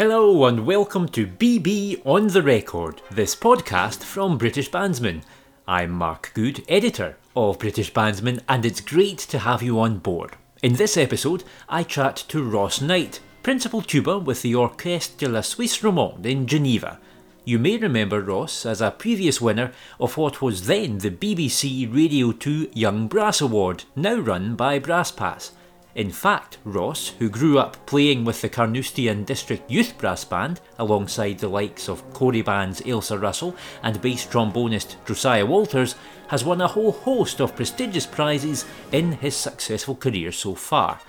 Hello and welcome to BB on the Record, this podcast from British Bandsman. I'm Mark Good, editor of British Bandsman, and it's great to have you on board. In this episode, I chat to Ross Knight, principal tuba with the Orchestre de la Suisse Romande in Geneva. You may remember Ross as a previous winner of what was then the BBC Radio 2 Young Brass Award, now run by Brasspass. In fact, Ross, who grew up playing with the Carnoustie District Youth Brass Band alongside the likes of Cory Band's Ailsa Russell and bass trombonist Josiah Walters, has won a whole host of prestigious prizes in his successful career so far.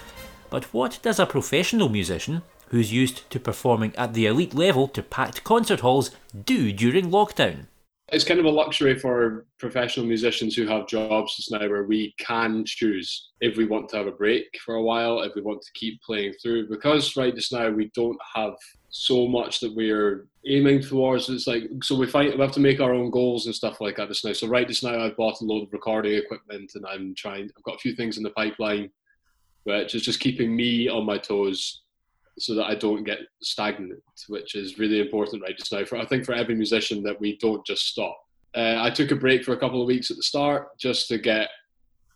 But what does a professional musician, who's used to performing at the elite level to packed concert halls, do during lockdown? It's kind of a luxury for professional musicians who have jobs just now where we can choose if we want to have a break for a while, if we want to keep playing through. Because right just now we don't have so much that we're aiming towards. It's like so we find we have to make our own goals and stuff like that just now. So right just now I've bought a load of recording equipment and I'm trying I've got a few things in the pipeline which is just keeping me on my toes so that I don't get stagnant, which is really important right just now. For I think for every musician that we don't just stop. Uh, I took a break for a couple of weeks at the start just to get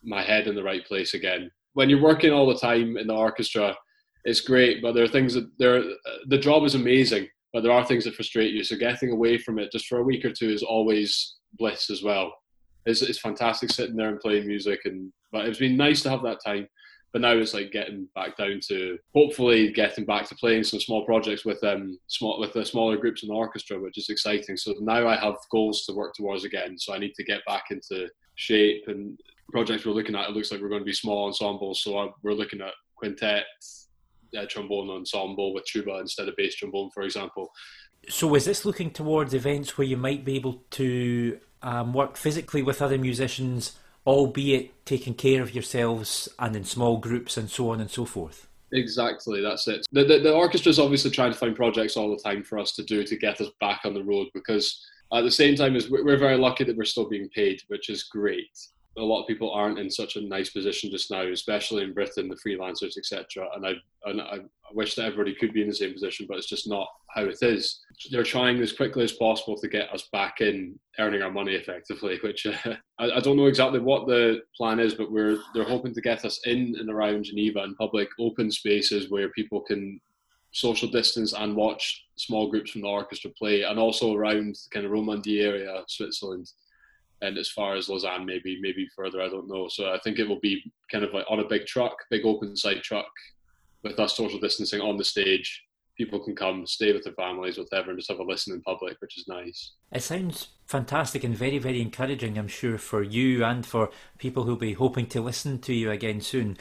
my head in the right place again. When you're working all the time in the orchestra, it's great, but there are things that there. The job is amazing, but there are things that frustrate you. So getting away from it just for a week or two is always bliss as well. It's, it's fantastic sitting there and playing music, and but it's been nice to have that time but now it's like getting back down to hopefully getting back to playing some small projects with um small with the smaller groups in the orchestra, which is exciting. So now I have goals to work towards again. So I need to get back into shape and projects we're looking at. It looks like we're going to be small ensembles. So I, we're looking at quintet, uh, trombone ensemble with tuba instead of bass trombone, for example. So is this looking towards events where you might be able to um, work physically with other musicians? Albeit taking care of yourselves and in small groups and so on and so forth. Exactly, that's it. The, the, the orchestra is obviously trying to find projects all the time for us to do to get us back on the road because at the same time as we're very lucky that we're still being paid, which is great a lot of people aren't in such a nice position just now, especially in Britain, the freelancers, etc. And I, and I, wish that everybody could be in the same position, but it's just not how it is. They're trying as quickly as possible to get us back in earning our money effectively, which uh, I, I, don't know exactly what the plan is, but we're they're hoping to get us in and around Geneva in public open spaces where people can social distance and watch small groups from the orchestra play, and also around kind of Romandie area, Switzerland and as far as Lausanne, maybe maybe further, I don't know. So I think it will be kind of like on a big truck, big open side truck, with us social distancing on the stage. People can come, stay with their families, whatever, and just have a listen in public, which is nice. It sounds fantastic and very, very encouraging, I'm sure, for you and for people who'll be hoping to listen to you again soon.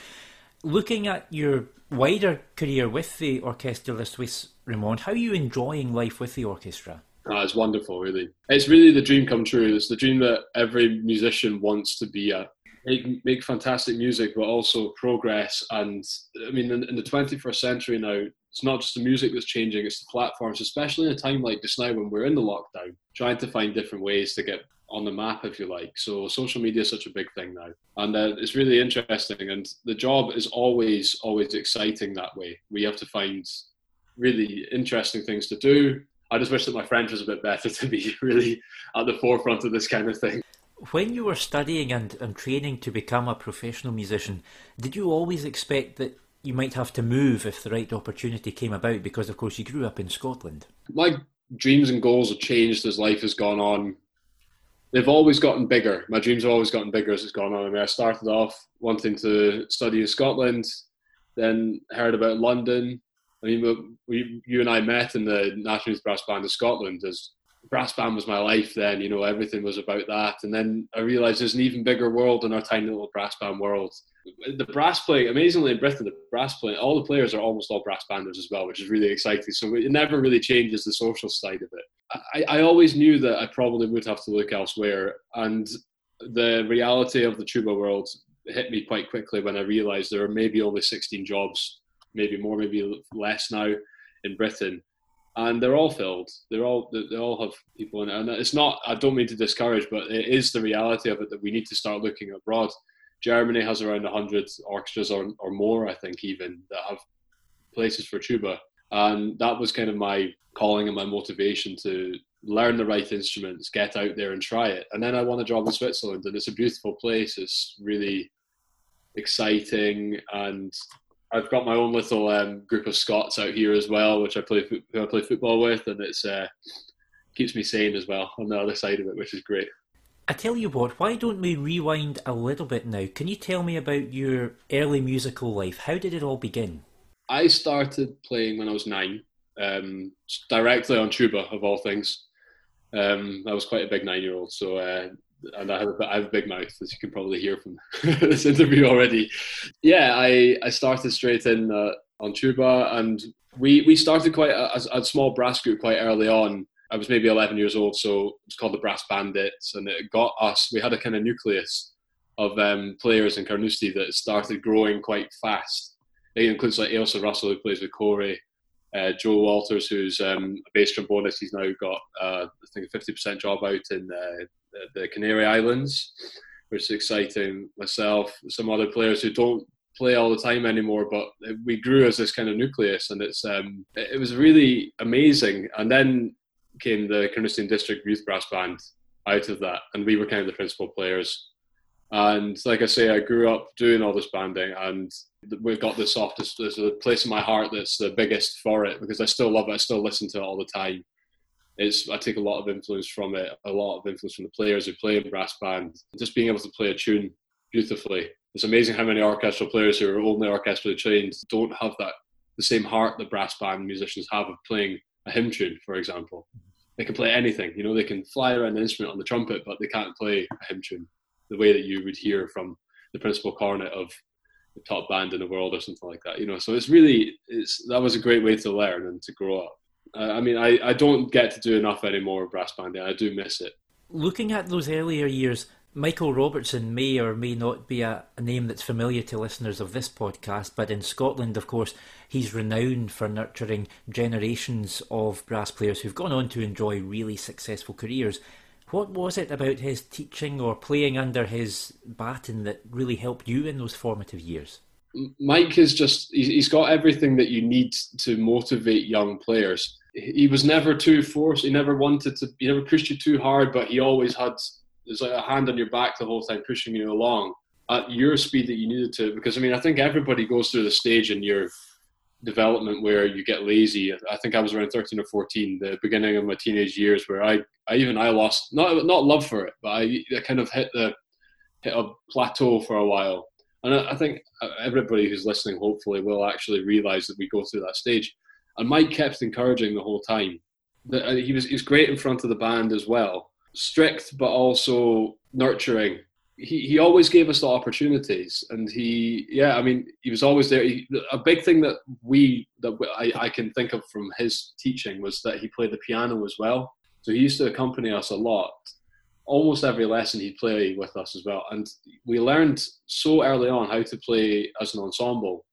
Looking at your wider career with the Orchestre de Suisse Romande, how are you enjoying life with the orchestra? Oh, it's wonderful, really. It's really the dream come true. It's the dream that every musician wants to be at. Make, make fantastic music, but also progress. And I mean, in, in the 21st century now, it's not just the music that's changing, it's the platforms, especially in a time like this now when we're in the lockdown, trying to find different ways to get on the map, if you like. So social media is such a big thing now, and uh, it's really interesting. And the job is always, always exciting that way. We have to find really interesting things to do, I just wish that my French was a bit better to be really at the forefront of this kind of thing. When you were studying and, and training to become a professional musician, did you always expect that you might have to move if the right opportunity came about? Because, of course, you grew up in Scotland. My dreams and goals have changed as life has gone on. They've always gotten bigger. My dreams have always gotten bigger as it's gone on. I mean, I started off wanting to study in Scotland, then heard about London, I mean, we, you and I met in the National Youth Brass Band of Scotland. As brass band was my life then, you know, everything was about that. And then I realised there's an even bigger world in our tiny little brass band world. The brass playing, amazingly in Britain, the brass playing, all the players are almost all brass banders as well, which is really exciting. So it never really changes the social side of it. I, I always knew that I probably would have to look elsewhere. And the reality of the tuba world hit me quite quickly when I realised there are maybe only 16 jobs maybe more, maybe less now in Britain, and they're all filled. They're all they all have people in it, and it's not. I don't mean to discourage, but it is the reality of it that we need to start looking abroad. Germany has around hundred orchestras or, or more, I think, even that have places for tuba. And that was kind of my calling and my motivation to learn the right instruments, get out there and try it. And then I won a job in Switzerland, and it's a beautiful place. It's really exciting, and I've got my own little um, group of Scots out here as well, which I play who I play football with, and it's uh, keeps me sane as well on the other side of it, which is great. I tell you what, why don't we rewind a little bit now? Can you tell me about your early musical life? How did it all begin? I started playing when I was nine, um, directly on tuba of all things. Um, I was quite a big nine-year-old, so uh, and I have, have a big mouth, as you can probably hear from this interview already. Yeah, I, I started straight in uh, on tuba, and we we started quite a, a, small brass group quite early on. I was maybe 11 years old, so it was called the Brass Bandits, and it got us. We had a kind of nucleus of um, players in Carnoustie that started growing quite fast. It includes like Ailsa Russell, who plays with Cory, uh, Joe Walters, who's um, a bass trombonist. He's now got, uh, I think, a 50% job out in uh, the Canary Islands, which is exciting. Myself, some other players who don't play all the time anymore, but we grew as this kind of nucleus, and it's um, it was really amazing. And then came the Carnoustie District Youth Brass Band out of that, and we were kind of the principal players. And like I say, I grew up doing all this banding, and we've got the softest. There's a place in my heart that's the biggest for it because I still love it. I still listen to it all the time it's I take a lot of influence from it, a lot of influence from the players who play in brass band. Just being able to play a tune beautifully. It's amazing how many orchestral players who are only orchestrally trained don't have that the same heart that brass band musicians have of playing a hymn tune, for example. They can play anything, you know, they can fly around an instrument on the trumpet, but they can't play a hymn tune the way that you would hear from the principal cornet of the top band in the world or something like that. You know, so it's really it's that was a great way to learn and to grow up. Uh, I mean, I, I don't get to do enough anymore of brass banding. I do miss it. Looking at those earlier years, Michael Robertson may or may not be a, a, name that's familiar to listeners of this podcast, but in Scotland, of course, he's renowned for nurturing generations of brass players who've gone on to enjoy really successful careers. What was it about his teaching or playing under his baton that really helped you in those formative years? Mike is just, he's got everything that you need to motivate young players he was never too forced. He never wanted to. He never pushed you too hard, but he always had there's like a hand on your back the whole time, pushing you along at your speed that you needed to. Because I mean, I think everybody goes through the stage in your development where you get lazy. I think I was around 13 or 14, the beginning of my teenage years, where I, I even I lost not not love for it, but I, I kind of hit the hit a plateau for a while. And I, I think everybody who's listening, hopefully, will actually realize that we go through that stage. And Mike kept encouraging the whole time. That uh, he was he was great in front of the band as well, strict but also nurturing. He he always gave us the opportunities, and he yeah I mean he was always there. He, a big thing that we that I, I can think of from his teaching was that he played the piano as well. So he used to accompany us a lot. Almost every lesson he'd play with us as well, and we learned so early on how to play as an ensemble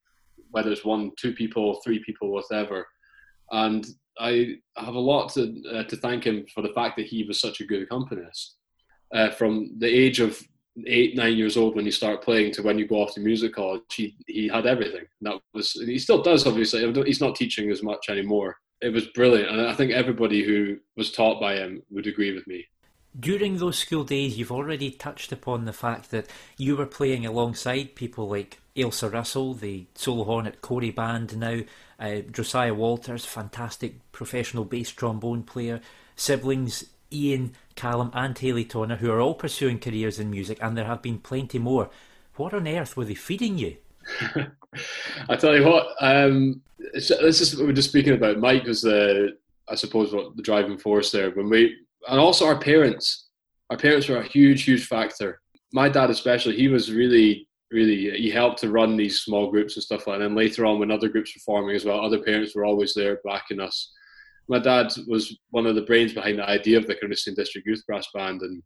whether it's one, two people, three people, whatever. And I have a lot to uh, to thank him for the fact that he was such a good accompanist. Uh, from the age of eight, nine years old when you start playing to when you go off to music college, he he had everything. That was he still does obviously. He's not teaching as much anymore. It was brilliant, and I think everybody who was taught by him would agree with me. During those school days, you've already touched upon the fact that you were playing alongside people like Ailsa Russell, the solo horn at Cory Band now, uh, Josiah Walters, fantastic professional bass trombone player, siblings Ian, Callum, and Haley Tonner, who are all pursuing careers in music, and there have been plenty more. What on earth were they feeding you? I tell you what, um, this is what we were just speaking about. Mike was the, I suppose, what the driving force there. When we, and also our parents, our parents were a huge, huge factor. My dad, especially, he was really really he helped to run these small groups and stuff like that. And then later on, when other groups were forming as well, other parents were always there backing us. My dad was one of the brains behind the idea of the Carnoustie District Youth Brass Band and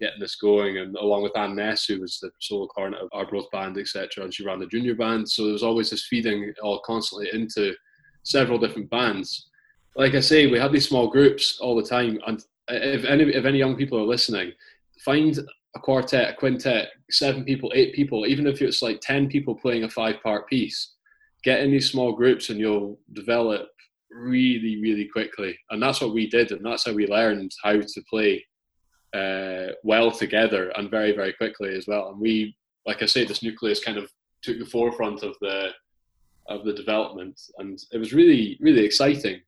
getting this going, and along with Anne Ness, who was the solo cornet of Arbroath Band, etc., and she ran the junior band. So there was always this feeding all constantly into several different bands. Like I say, we had these small groups all the time, and if any if any young people are listening, find a quartet, a quintet, seven people, eight people, even if it's like 10 people playing a five part piece, get in these small groups and you'll develop really, really quickly. And that's what we did. And that's how we learned how to play uh, well together and very, very quickly as well. And we, like I say, this nucleus kind of took the forefront of the of the development, and it was really, really exciting.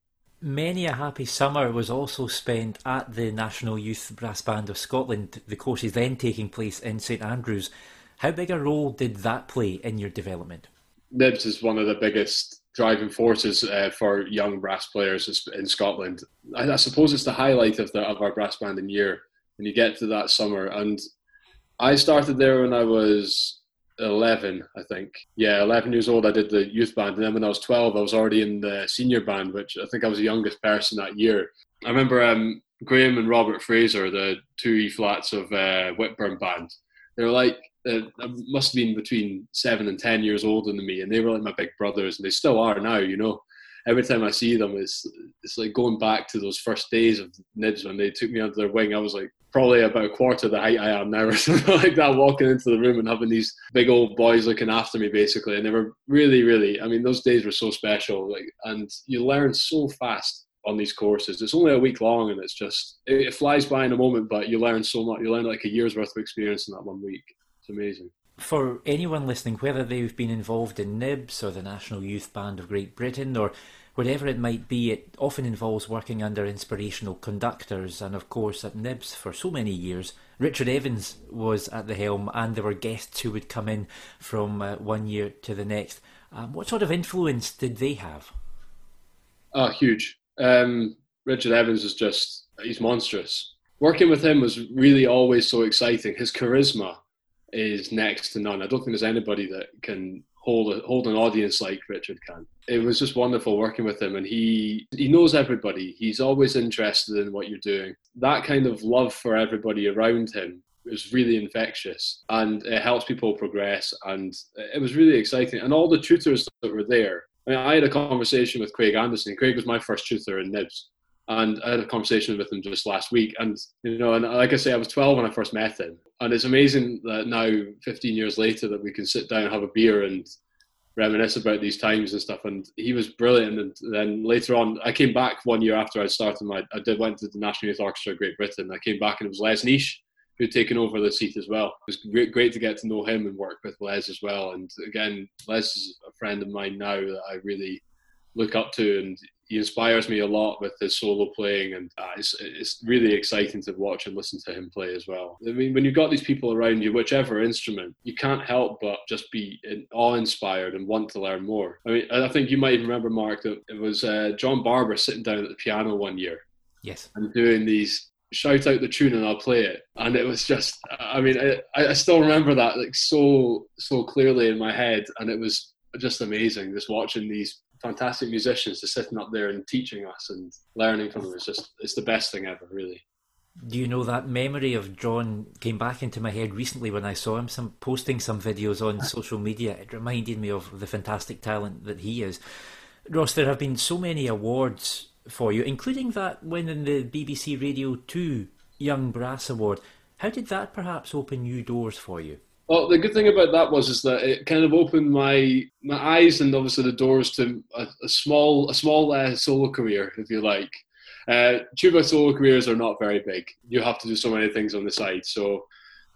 Many a happy summer was also spent at the National Youth Brass Band of Scotland. The course is then taking place in St Andrews. How big a role did that play in your development? Nibs is one of the biggest driving forces uh, for young brass players in Scotland. I, I, suppose it's the highlight of the of our brass band in year when you get to that summer. And I started there when I was 11, I think. Yeah, 11 years old, I did the youth band. And then when I was 12, I was already in the senior band, which I think I was the youngest person that year. I remember um, Graham and Robert Fraser, the two E flats of uh, Whitburn band. They were like uh, must have been between seven and ten years older than me, and they were like my big brothers, and they still are now. You know, every time I see them, it's it's like going back to those first days of Nibs when they took me under their wing. I was like probably about a quarter the height I am now, or something like that, walking into the room and having these big old boys looking after me, basically. And they were really, really. I mean, those days were so special, like, and you learn so fast on these courses. It's only a week long, and it's just it, flies by in a moment, but you learn so much. You learn like a year's worth of experience in that one week It's amazing. For anyone listening, whether they've been involved in NIBS or the National Youth Band of Great Britain or whatever it might be, it often involves working under inspirational conductors. And of course, at NIBS for so many years, Richard Evans was at the helm, and there were guests who would come in from uh, one year to the next. Um, what sort of influence did they have? Oh, huge. Um, Richard Evans is just, he's monstrous. Working with him was really always so exciting. His charisma is next to none. I don't think there's anybody that can hold a, hold an audience like Richard can. It was just wonderful working with him, and he he knows everybody. He's always interested in what you're doing. That kind of love for everybody around him is really infectious, and it helps people progress. And it was really exciting. And all the tutors that were there. I, mean, I had a conversation with Craig Anderson. Craig was my first tutor in Nibs, and I had a conversation with him just last week. And you know, and like I say, I was 12 when I first met him, and it's amazing that now, 15 years later, that we can sit down and have a beer and reminisce about these times and stuff. And he was brilliant. And then later on, I came back one year after I started my, I did went to the National Youth Orchestra of Great Britain. I came back and it was Les Neish who'd taken over the seat as well. It was great, great to get to know him and work with Les as well. And again, Les is a friend of mine now that I really look up to, and he inspires me a lot with his solo playing, and uh, it's, it's really exciting to watch and listen to him play as well. I mean, when you've got these people around you, whichever instrument, you can't help but just be awe-inspired and want to learn more. I mean, I think you might even remember, Mark, that it was uh, John Barber sitting down at the piano one year, yes, and doing these shout out the tune and I'll play it. And it was just, I mean, I, I still remember that like so, so clearly in my head. And it was just amazing just watching these fantastic musicians just sitting up there and teaching us and learning from them. It's just it's the best thing ever, really. Do you know that memory of John came back into my head recently when I saw him some posting some videos on social media? It reminded me of the fantastic talent that he is. Ross, there have been so many awards for you, including that winning the BBC Radio 2 Young Brass Award. How did that perhaps open new doors for you? Well, the good thing about that was is that it kind of opened my my eyes and obviously the doors to a, a small a small uh, solo career, if you like. Uh, tuba solo careers are not very big. You have to do so many things on the side. So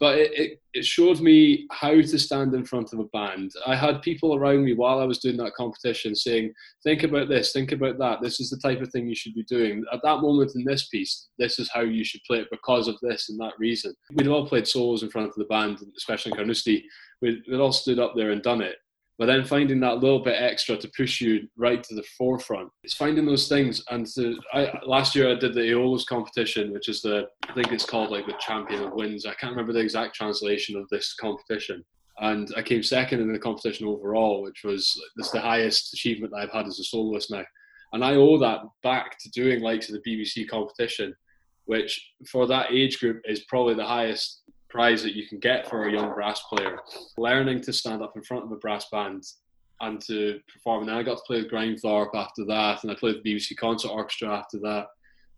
but it, it, it, showed me how to stand in front of a band. I had people around me while I was doing that competition saying, think about this, think about that. This is the type of thing you should be doing. At that moment in this piece, this is how you should play it because of this and that reason. We'd all played solos in front of the band, especially in Carnoustie. We'd, we'd all stood up there and done it but then finding that little bit extra to push you right to the forefront. It's finding those things. And I, last year I did the Aeolus competition, which is the I think it's called like the champion of wins. I can't remember the exact translation of this competition. And I came second in the competition overall, which was this the highest achievement I've had as a soloist now. And I owe that back to doing like the BBC competition, which for that age group is probably the highest prize that you can get for a young brass player. Learning to stand up in front of a brass band and to perform. And then I got to play with Grimethorpe after that, and I played with the BBC Concert Orchestra after that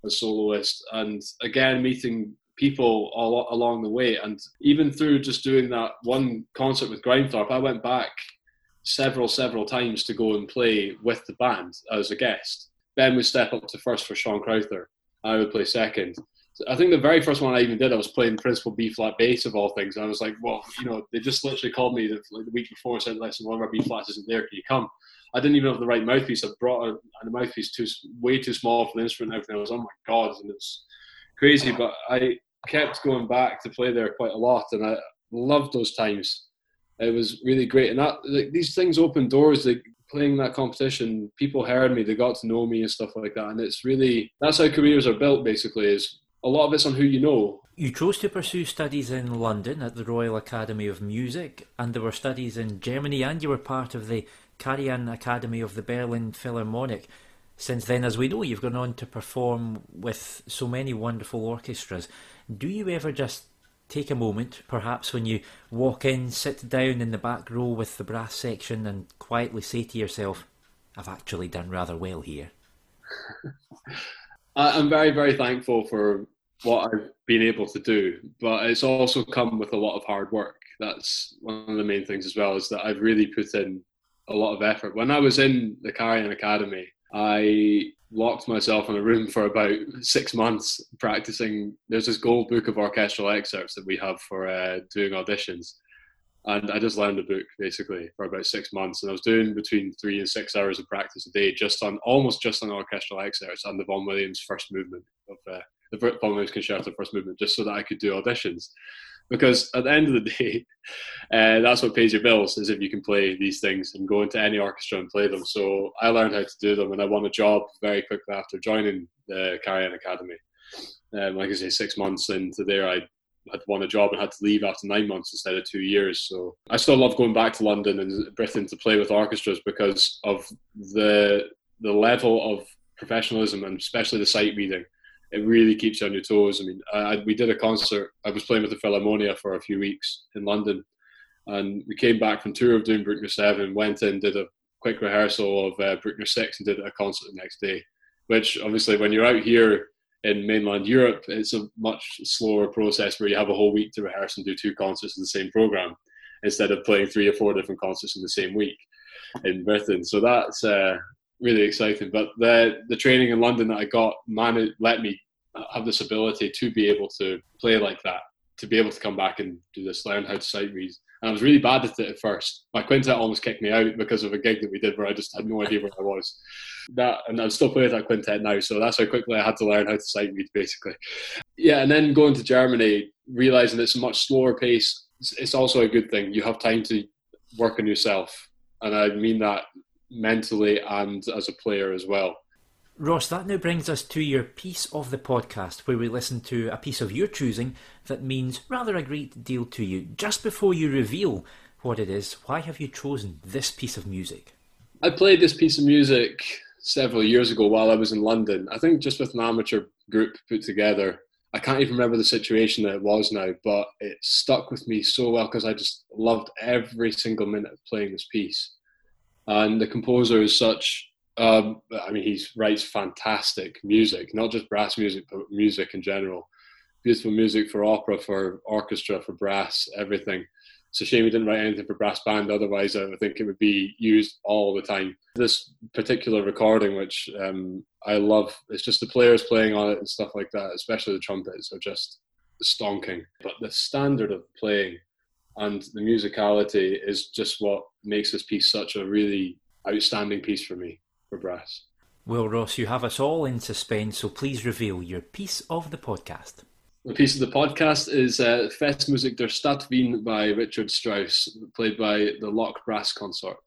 as soloist. And again, meeting people all along the way. And even through just doing that one concert with Grimethorpe, I went back several, several times to go and play with the band as a guest. Ben would step up to first for Sean Crowther. I would play second. I think the very first one I even did, I was playing principal B flat bass of all things. I was like, well, you know, they just literally called me the, like, the week before said, listen, one of our B flats isn't there. Can you come? I didn't even have the right mouthpiece. I brought a, a mouthpiece too way too small for the instrument and everything. I was, oh my god, and it's crazy. But I kept going back to play there quite a lot, and I loved those times. It was really great, and that like, these things open doors. Like playing that competition, people heard me, they got to know me and stuff like that, and it's really that's how careers are built. Basically, is a lot of it's on who you know. You chose to pursue studies in London at the Royal Academy of Music, and there were studies in Germany, and you were part of the Karajan Academy of the Berlin Philharmonic. Since then, as we know, you've gone on to perform with so many wonderful orchestras. Do you ever just take a moment, perhaps when you walk in, sit down in the back row with the brass section, and quietly say to yourself, I've actually done rather well here? I'm very, very thankful for what I've been able to do, but it's also come with a lot of hard work. That's one of the main things as well, is that I've really put in a lot of effort. When I was in the Karajan Academy, I locked myself in a room for about six months practicing. There's this gold book of orchestral excerpts that we have for uh, doing auditions. And I just learned the book basically for about six months. And I was doing between three and six hours of practice a day just on almost just on orchestral excerpts and the Vaughan Williams first movement of uh, the Vaughan Williams Concerto first movement, just so that I could do auditions because at the end of the day, uh, that's what pays your bills is if you can play these things and go into any orchestra and play them. So I learned how to do them, and I won a job very quickly after joining the Karajan Academy. Um, like I say, six months into there, I had won a job and had to leave after nine months instead of two years. So I still love going back to London and Britain to play with orchestras because of the the level of professionalism and especially the sight reading it really keeps you on your toes. I mean, I, we did a concert. I was playing with the Philharmonia for a few weeks in London, and we came back from tour of doing Bruckner Seven, went in, did a quick rehearsal of uh, Bruckner Six, and did a concert the next day. Which obviously, when you're out here in mainland Europe, it's a much slower process where you have a whole week to rehearse and do two concerts in the same program instead of playing three or four different concerts in the same week in Britain. So that's uh, really exciting. But the the training in London that I got man let me have this ability to be able to play like that, to be able to come back and do this, learn how to sight read. And I was really bad at it at first. My quintet almost kicked me out because of a gig that we did where I just had no idea where I was. That and I'm still playing that quintet now, so that's how quickly I had to learn how to sight read, basically. Yeah, and then going to Germany, realizing it's a much slower pace. It's also a good thing. You have time to work on yourself, and I mean that mentally and as a player as well. Ross, that now brings us to your piece of the podcast, where we listen to a piece of your choosing that means rather a great deal to you. Just before you reveal what it is, why have you chosen this piece of music? I played this piece of music several years ago while I was in London. I think just with an amateur group put together. I can't even remember the situation that it was now, but it stuck with me so well because I just loved every single minute of playing this piece. And the composer is such um, I mean, he writes fantastic music, not just brass music, but music in general. Beautiful music for opera, for orchestra, for brass, everything. It's a shame he didn't write anything for brass band. Otherwise, I think it would be used all the time. This particular recording, which um, I love, it's just the players playing on it and stuff like that, especially the trumpets, are just stonking. But the standard of playing and the musicality is just what makes this piece such a really outstanding piece for me for brass. Well, Ross, you have us all in suspense, so please reveal your piece of the podcast. The piece of the podcast is uh, Festmusik der Stadt Wien by Richard Strauss, played by the Locke Brass Consort.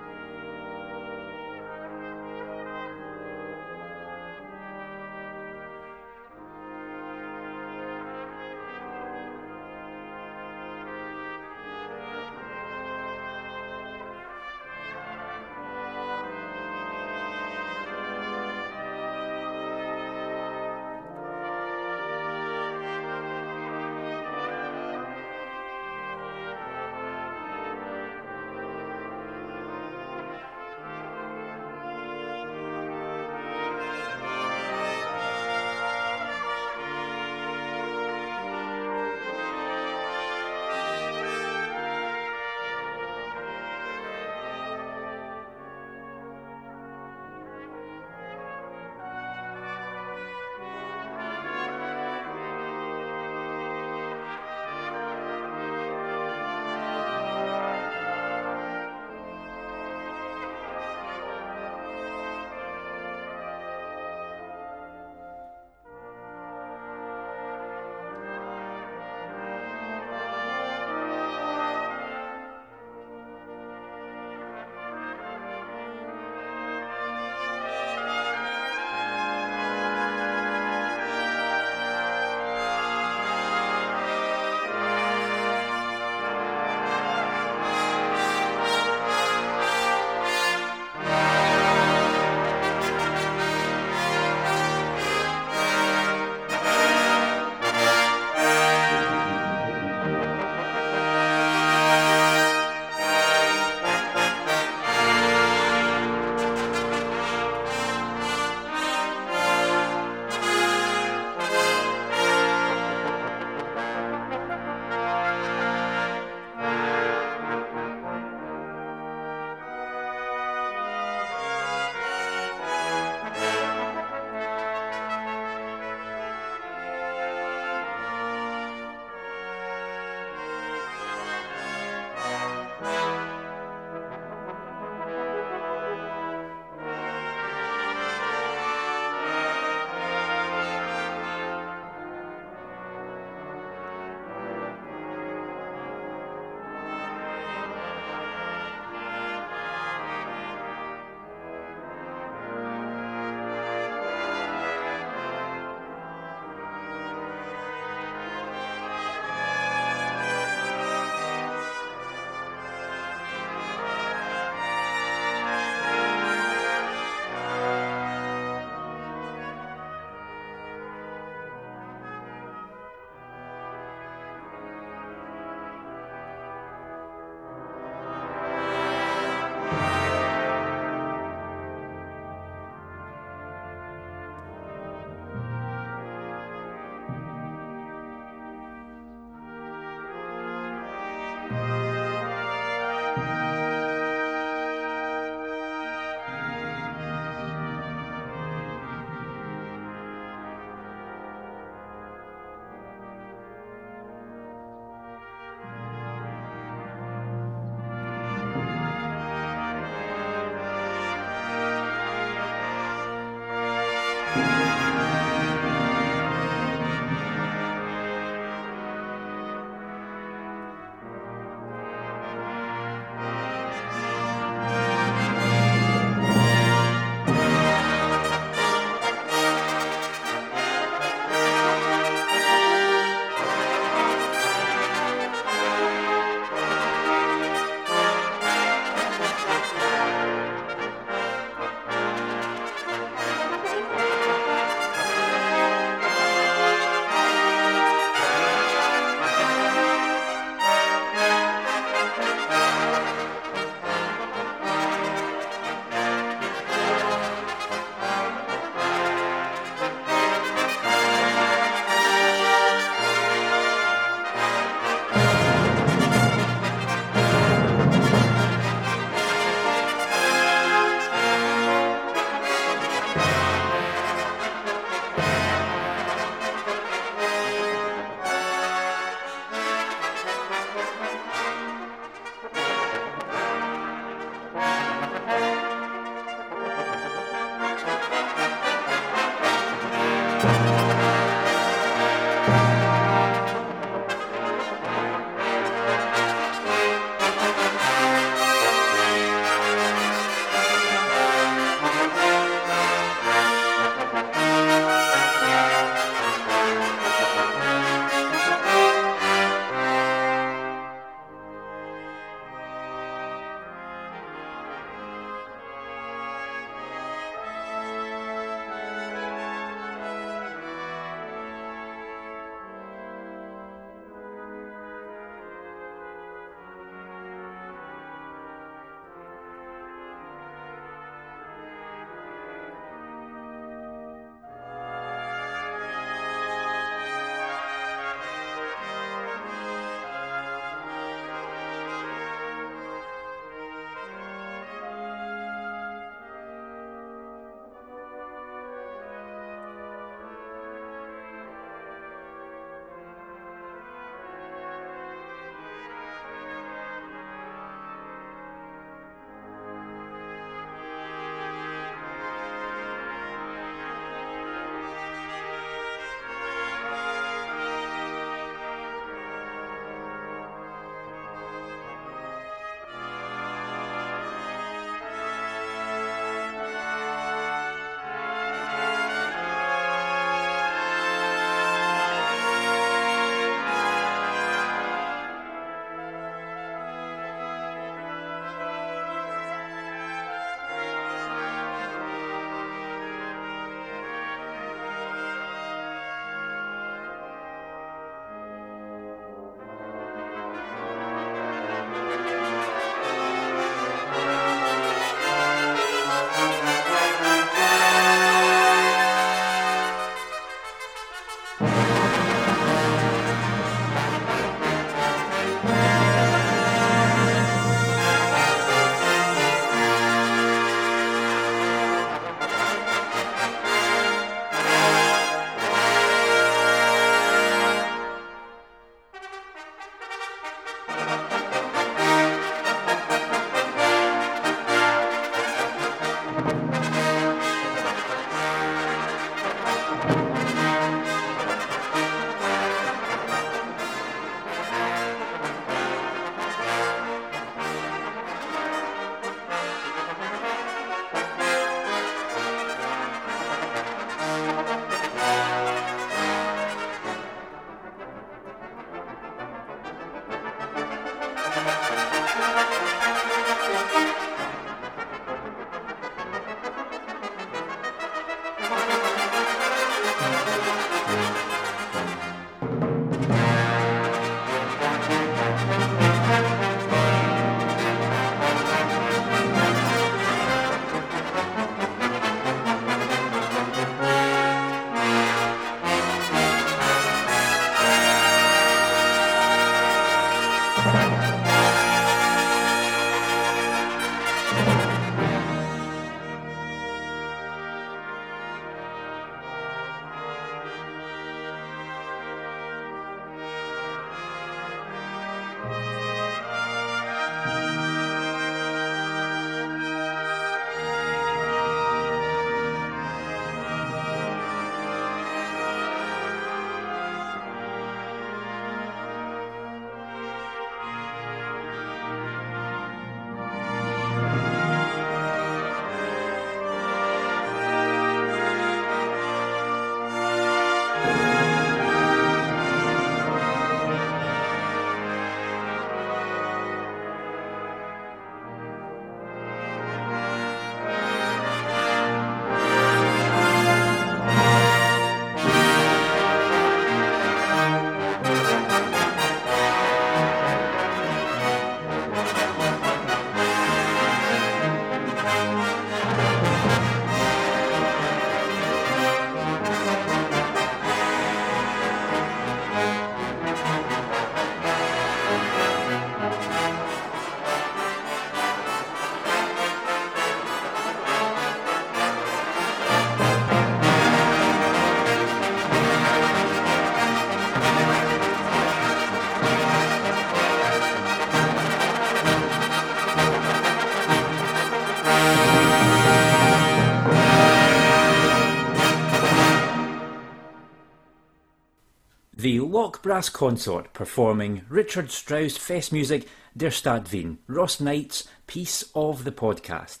Brass Consort performing Richard Strauss Festmusik Der Stadt Wien, Ross Knight's piece of the podcast.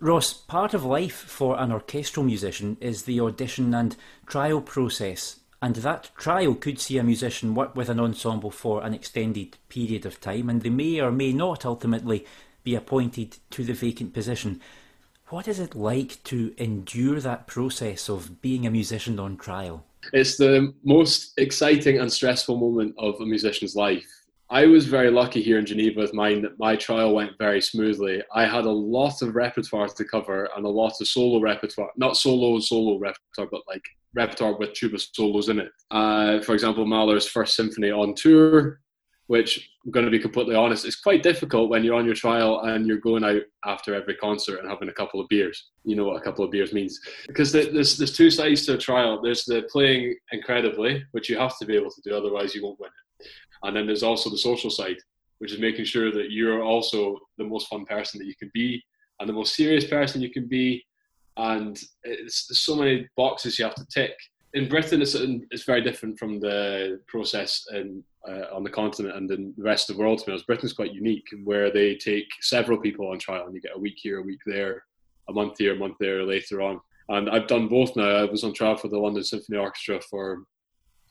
Ross, part of life for an orchestral musician is the audition and trial process, and that trial could see a musician work with an ensemble for an extended period of time, and they may or may not ultimately be appointed to the vacant position. What is it like to endure that process of being a musician on trial? It's the most exciting and stressful moment of a musician's life I was very lucky here in Geneva with mine that my trial went very smoothly. I had a lot of repertoire to cover and a lot of solo repertoire, not solo solo repertoire, but like repertoire with tuba solos in it. Uh, for example, Mahler's First Symphony on tour, which I'm going to be completely honest, is quite difficult when you're on your trial and you're going out after every concert and having a couple of beers. You know what a couple of beers means. Because there's, there's two sides to a trial. There's the playing incredibly, which you have to be able to do, otherwise you won't win it and then there's also the social side, which is making sure that you're also the most fun person that you can be and the most serious person you can be. And it's so many boxes you have to tick. In Britain, it's, it's very different from the process in, uh, on the continent and in the rest of the world. To be honest, Britain's quite unique, where they take several people on trial, and you get a week here, a week there, a month here, a month there later on. And I've done both now. I was on trial for the London Symphony Orchestra for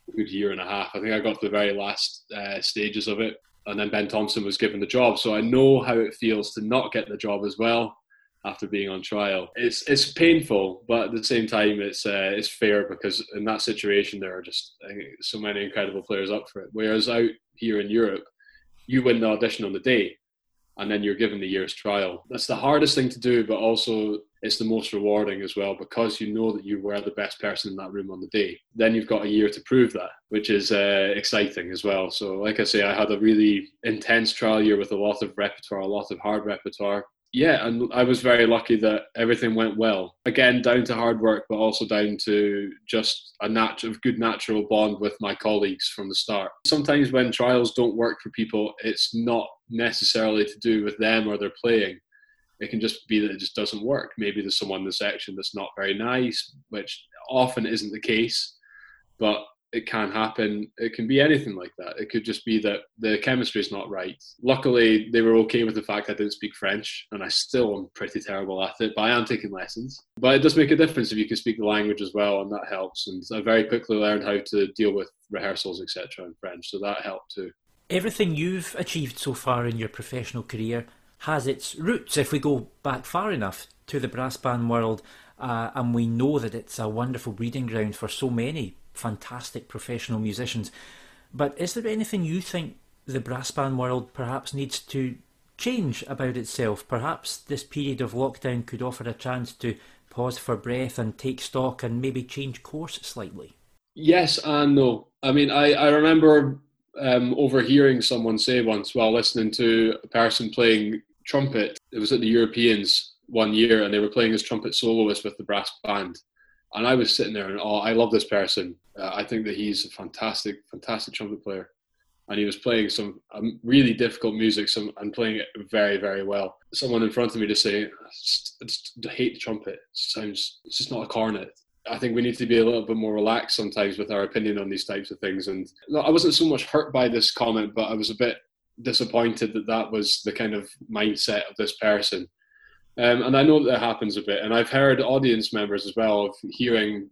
a good year and a half. I think I got to the very last uh, stages of it, and then Ben Thompson was given the job. So I know how it feels to not get the job as well after being on trial. It's it's painful, but at the same time, it's uh, it's fair because in that situation there are just so many incredible players up for it. Whereas out here in Europe, you win the audition on the day, and then you're given the year's trial. That's the hardest thing to do, but also it's the most rewarding as well because you know that you were the best person in that room on the day. Then you've got a year to prove that, which is uh, exciting as well. So, like I say, I had a really intense trial year with a lot of repertoire, a lot of hard repertoire. Yeah, and I was very lucky that everything went well. Again, down to hard work, but also down to just a nat- good natural bond with my colleagues from the start. Sometimes when trials don't work for people, it's not necessarily to do with them or their playing it can just be that it just doesn't work. Maybe there's someone in the section that's not very nice, which often isn't the case, but it can happen. It can be anything like that. It could just be that the chemistry is not right. Luckily, they were okay with the fact I didn't speak French, and I still am pretty terrible at it, but I am taking lessons. But it does make a difference if you can speak the language as well, and that helps. And I very quickly learned how to deal with rehearsals, etc., in French, so that helped too. Everything you've achieved so far in your professional career has its roots, if we go back far enough, to the brass band world, uh, and we know that it's a wonderful breeding ground for so many fantastic professional musicians. But is there anything you think the brass band world perhaps needs to change about itself? Perhaps this period of lockdown could offer a chance to pause for breath and take stock and maybe change course slightly. Yes and no. I mean, I, I remember um, overhearing someone say once while listening to a person playing trumpet. It was at the Europeans one year, and they were playing as trumpet soloist with the brass band. And I was sitting there and oh, I love this person. Uh, I think that he's a fantastic, fantastic trumpet player. And he was playing some um, really difficult music some, and playing it very, very well. Someone in front of me just saying, I just, I just hate the trumpet. It sounds, it's just not a cornet. I think we need to be a little bit more relaxed sometimes with our opinion on these types of things. And I wasn't so much hurt by this comment, but I was a bit disappointed that that was the kind of mindset of this person. Um, and I know that, that happens a bit. And I've heard audience members as well of hearing,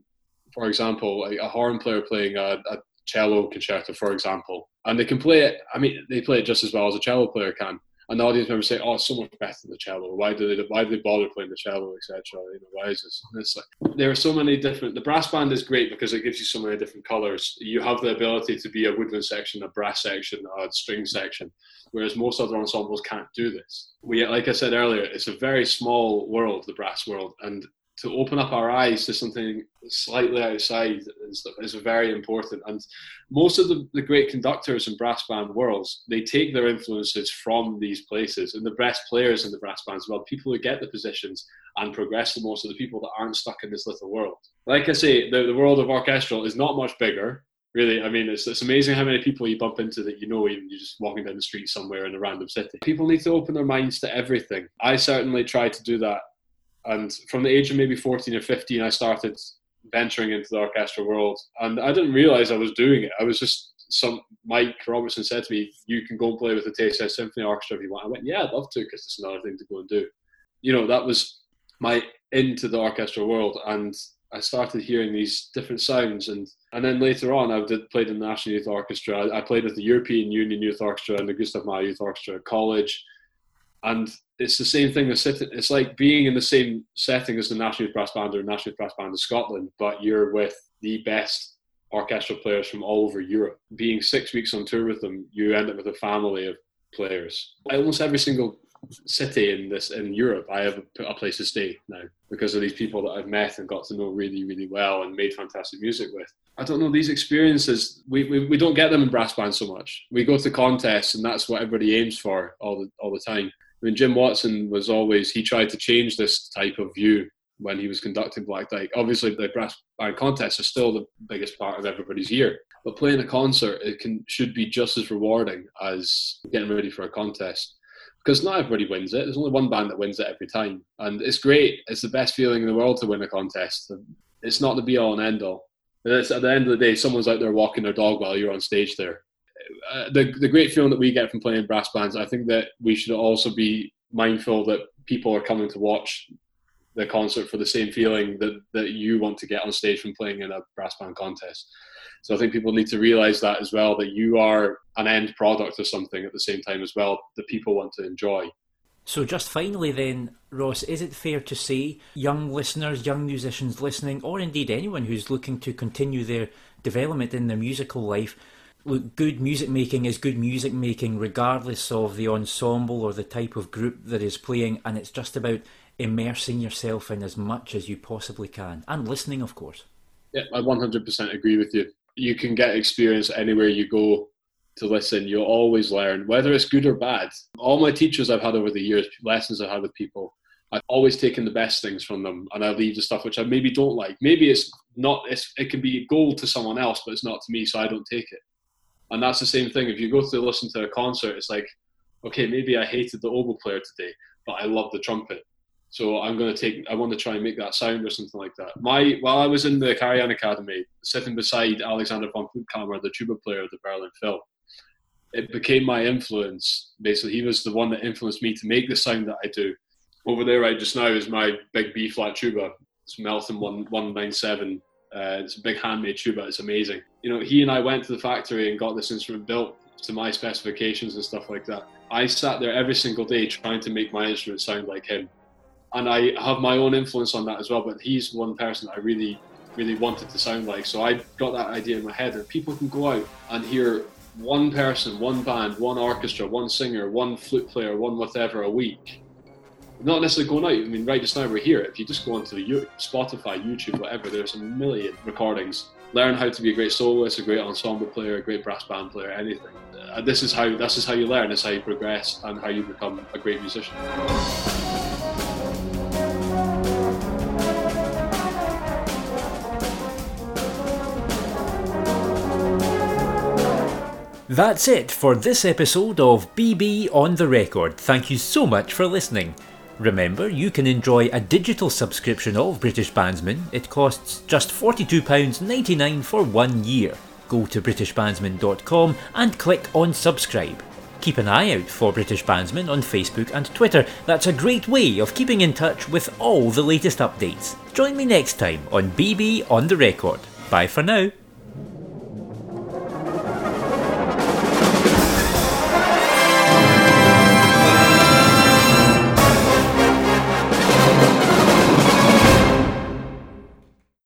for example, a, a horn player playing a, a, cello concerto, for example, and they can play it. I mean, they play it just as well as a cello player can and the audience members say, "Oh, it's so much better than the cello. Why do they? Why do they bother playing the cello, etc. You know, why is this?" And it's like there are so many different. The brass band is great because it gives you so many different colors. You have the ability to be a woodwind section, a brass section, a string section, whereas most other ensembles can't do this. We, like I said earlier, it's a very small world, the brass world, and to open up our eyes to something slightly outside is, is very important. And most of the, the great conductors in brass band worlds, they take their influences from these places. And the best players in the brass bands, well, people who get the positions and progress the most are the people that aren't stuck in this little world. Like I say, the, the world of orchestral is not much bigger. Really, I mean, it's, it's amazing how many people you bump into that you know, even you're just walking down the street somewhere in a random city. People need to open their minds to everything. I certainly try to do that and from the age of maybe 14 or 15, I started venturing into the orchestra world, and I didn't realize I was doing it. I was just some Mike Robertson said to me, "You can go and play with the Tayside Symphony Orchestra if you want." I went, "Yeah, I'd love to, because it's another thing to go and do." You know, that was my into the orchestra world, and I started hearing these different sounds, and and then later on, I did played in the National Youth Orchestra. I, I played with the European Union Youth Orchestra and the Gustav Mahler Youth Orchestra at college, and it's the same thing as sitting. It's like being in the same setting as the National Brass Band or National Brass Band of Scotland, but you're with the best orchestral players from all over Europe. Being six weeks on tour with them, you end up with a family of players. Almost every single city in this in Europe, I have a, a place to stay now because of these people that I've met and got to know really, really well and made fantastic music with. I don't know these experiences. We, we, we don't get them in brass bands so much. We go to contests and that's what everybody aims for all the all the time. I mean, Jim Watson was always he tried to change this type of view when he was conducting Black Dyke. Obviously, the brass band contests are still the biggest part of everybody's year, but playing a concert it can should be just as rewarding as getting ready for a contest because not everybody wins it. There's only one band that wins it every time, and it's great. It's the best feeling in the world to win a contest. It's not the be all and end all. And at the end of the day, someone's out there walking their dog while you're on stage there. Uh, the the great feeling that we get from playing brass bands, I think that we should also be mindful that people are coming to watch the concert for the same feeling that, that you want to get on stage from playing in a brass band contest. So I think people need to realize that as well, that you are an end product of something at the same time as well that people want to enjoy. So, just finally, then, Ross, is it fair to say young listeners, young musicians listening, or indeed anyone who's looking to continue their development in their musical life, look, good music making is good music making regardless of the ensemble or the type of group that is playing, and it's just about immersing yourself in as much as you possibly can and listening, of course. Yeah, I 100% agree with you. You can get experience anywhere you go to listen. You'll always learn, whether it's good or bad. All my teachers I've had over the years, lessons I've had with people, I've always taken the best things from them, and I leave the stuff which I maybe don't like. Maybe it's not. It's, it can be gold to someone else, but it's not to me, so I don't take it. And that's the same thing. If you go to listen to a concert, it's like, okay, maybe I hated the oboe player today, but I love the trumpet. So I'm going to take. I want to try and make that sound or something like that. My while I was in the Karajan Academy, sitting beside Alexander von Puttkamer, the tuba player of the Berlin Phil, it became my influence. Basically, he was the one that influenced me to make the sound that I do. Over there, right just now, is my big B flat tuba. It's Melton one one nine seven. Uh, it's a big handmade tuba. It's amazing. You know, he and I went to the factory and got this instrument built to my specifications and stuff like that. I sat there every single day trying to make my instrument sound like him and I have my own influence on that as well. But he's one person that I really, really wanted to sound like. So I got that idea in my head that people can go out and hear one person, one band, one orchestra, one singer, one flute player, one whatever a week. Not necessarily going out. I mean, right just now we're here. If you just go onto Spotify, YouTube, whatever, there's a million recordings. Learn how to be a great soloist, a great ensemble player, a great brass band player, anything. Uh, this is how this is how you learn. Is how you progress and how you become a great musician. That's it for this episode of BB on the Record. Thank you so much for listening. Remember, you can enjoy a digital subscription of British Bandsman. It costs just £42.99 for one year. Go to BritishBandsman.com and click on subscribe. Keep an eye out for British Bandsman on Facebook and Twitter. That's a great way of keeping in touch with all the latest updates. Join me next time on BB on the Record. Bye for now.